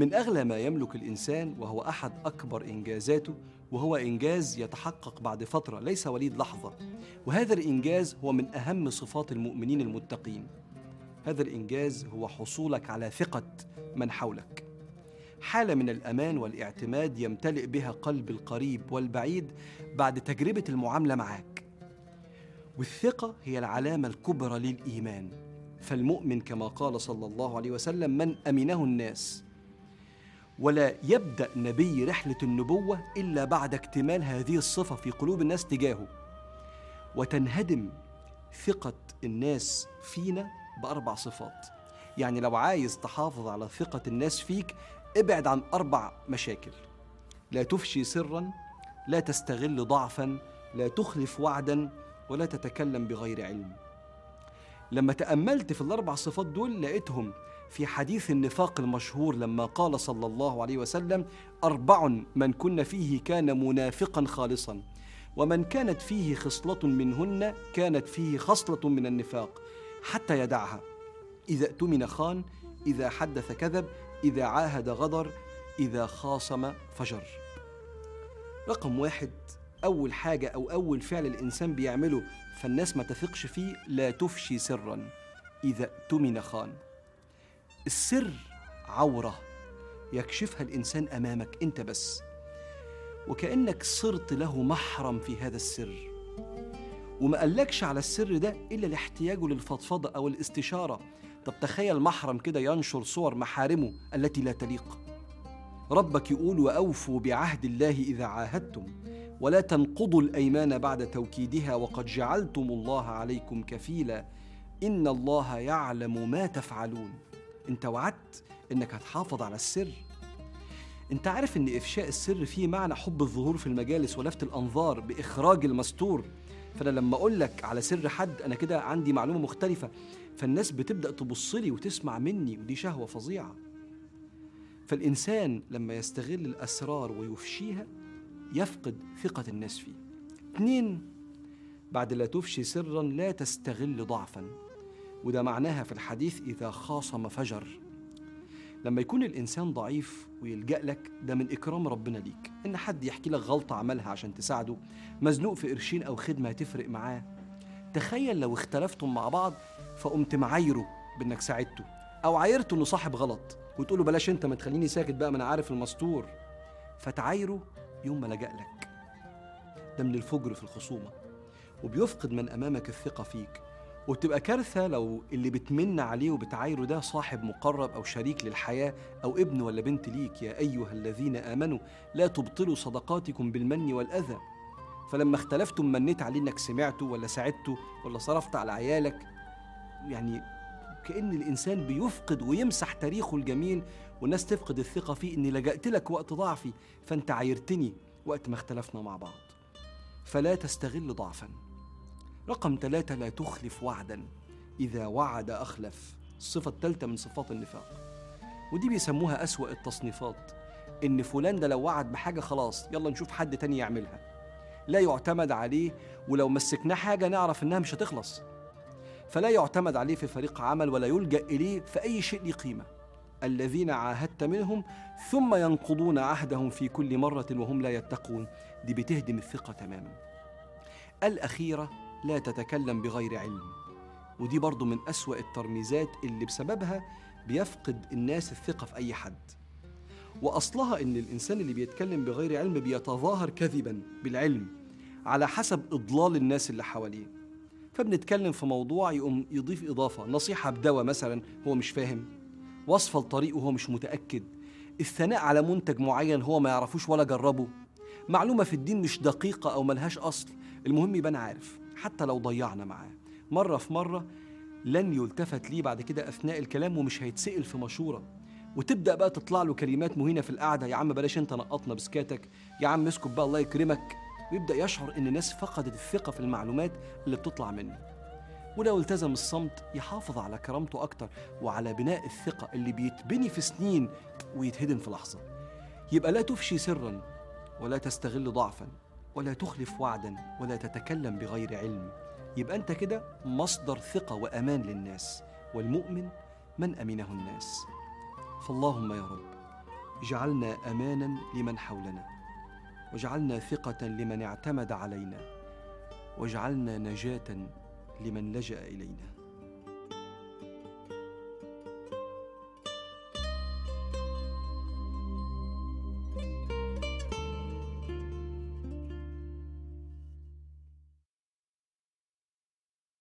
من أغلى ما يملك الإنسان وهو أحد أكبر إنجازاته وهو إنجاز يتحقق بعد فترة ليس وليد لحظة. وهذا الإنجاز هو من أهم صفات المؤمنين المتقين. هذا الإنجاز هو حصولك على ثقة من حولك. حالة من الأمان والاعتماد يمتلئ بها قلب القريب والبعيد بعد تجربة المعاملة معك والثقة هي العلامة الكبرى للإيمان. فالمؤمن كما قال صلى الله عليه وسلم من أمنه الناس ولا يبدأ نبي رحلة النبوة إلا بعد اكتمال هذه الصفة في قلوب الناس تجاهه. وتنهدم ثقة الناس فينا بأربع صفات. يعني لو عايز تحافظ على ثقة الناس فيك ابعد عن أربع مشاكل. لا تفشي سرا لا تستغل ضعفا لا تخلف وعدا ولا تتكلم بغير علم. لما تأملت في الأربع صفات دول لقيتهم في حديث النفاق المشهور لما قال صلى الله عليه وسلم أربع من كن فيه كان منافقا خالصا ومن كانت فيه خصلة منهن كانت فيه خصلة من النفاق حتى يدعها. إذا اؤتمن خان إذا حدث كذب إذا عاهد غدر إذا خاصم فجر. رقم واحد أول حاجة أو أول فعل الإنسان بيعمله فالناس ما تثقش فيه لا تفشي سرا. إذا اؤتمن خان. السر عورة يكشفها الإنسان أمامك أنت بس وكأنك صرت له محرم في هذا السر وما قالكش على السر ده إلا لاحتياجه للفضفضة أو الاستشارة. طب تخيل محرم كده ينشر صور محارمه التي لا تليق. ربك يقول وأوفوا بعهد الله إذا عاهدتم ولا تنقضوا الأيمان بعد توكيدها وقد جعلتم الله عليكم كفيلا إن الله يعلم ما تفعلون. أنت وعدت إنك هتحافظ على السر. أنت عارف إن إفشاء السر فيه معنى حب الظهور في المجالس ولفت الأنظار بإخراج المستور. فأنا لما أقول لك على سر حد أنا كده عندي معلومة مختلفة. فالناس بتبدأ تبص لي وتسمع مني ودي شهوة فظيعة. فالإنسان لما يستغل الأسرار ويفشيها يفقد ثقة الناس فيه. اثنين بعد لا تفشي سرا لا تستغل ضعفا. وده معناها في الحديث إذا خاصم فجر. لما يكون الإنسان ضعيف ويلجأ لك ده من إكرام ربنا ليك. إن حد يحكي لك غلطة عملها عشان تساعده مزنوق في قرشين أو خدمة هتفرق معاه. تخيل لو اختلفتم مع بعض فقمت معايره بإنك ساعدته أو عايرته إنه صاحب غلط وتقول له بلاش أنت ما تخليني ساكت بقى ما أنا عارف المستور. فتعايره يوم ما لجأ لك. ده من الفجر في الخصومة. وبيفقد من أمامك الثقة فيك. وبتبقى كارثة لو اللي بتمن عليه وبتعايره ده صاحب مقرب أو شريك للحياة أو ابن ولا بنت ليك يا أيها الذين آمنوا لا تبطلوا صدقاتكم بالمن والأذى. فلما اختلفتم منيت عليه إنك سمعته ولا ساعدته ولا صرفت على عيالك يعني كأن الإنسان بيفقد ويمسح تاريخه الجميل والناس تفقد الثقة فيه إني لجأت لك وقت ضعفي فأنت عايرتني وقت ما اختلفنا مع بعض. فلا تستغل ضعفا. رقم ثلاثة لا تخلف وعدا. إذا وعد أخلف. الصفة الثالثة من صفات النفاق. ودي بيسموها أسوأ التصنيفات. إن فلان ده لو وعد بحاجة خلاص يلا نشوف حد تاني يعملها. لا يعتمد عليه ولو مسكناه حاجة نعرف إنها مش هتخلص. فلا يعتمد عليه في فريق عمل ولا يلجأ إليه في أي شيء له قيمة. الذين عاهدت منهم ثم ينقضون عهدهم في كل مرة وهم لا يتقون. دي بتهدم الثقة تماما. الأخيرة لا تتكلم بغير علم. ودي برضو من أسوأ الترميزات اللي بسببها بيفقد الناس الثقة في أي حد. وأصلها إن الإنسان اللي بيتكلم بغير علم بيتظاهر كذبا بالعلم على حسب إضلال الناس اللي حواليه. فبنتكلم في موضوع يقوم يضيف إضافة. نصيحة بدواء مثلا هو مش فاهم. وصفة لطريق وهو مش متأكد. الثناء على منتج معين هو ما يعرفوش ولا جربه. معلومة في الدين مش دقيقة أو ملهاش أصل. المهم يبقى عارف. حتى لو ضيعنا معاه. مرة في مرة لن يلتفت ليه بعد كده أثناء الكلام ومش هيتسأل في مشورة. وتبدأ بقى تطلع له كلمات مهينة في القعدة. يا عم بلاش أنت نقطنا بسكاتك. يا عم اسكت بقى الله يكرمك. ويبدأ يشعر إن الناس فقدت الثقة في المعلومات اللي بتطلع منه. ولو التزم الصمت يحافظ على كرامته أكتر وعلى بناء الثقة اللي بيتبني في سنين ويتهدم في لحظة. يبقى لا تفشي سرا ولا تستغل ضعفا. ولا تخلف وعدا ولا تتكلم بغير علم. يبقى أنت كده مصدر ثقة وأمان للناس والمؤمن من أمنه الناس. فاللهم يا رب اجعلنا امانا لمن حولنا واجعلنا ثقة لمن اعتمد علينا واجعلنا نجاة لمن لجأ إلينا.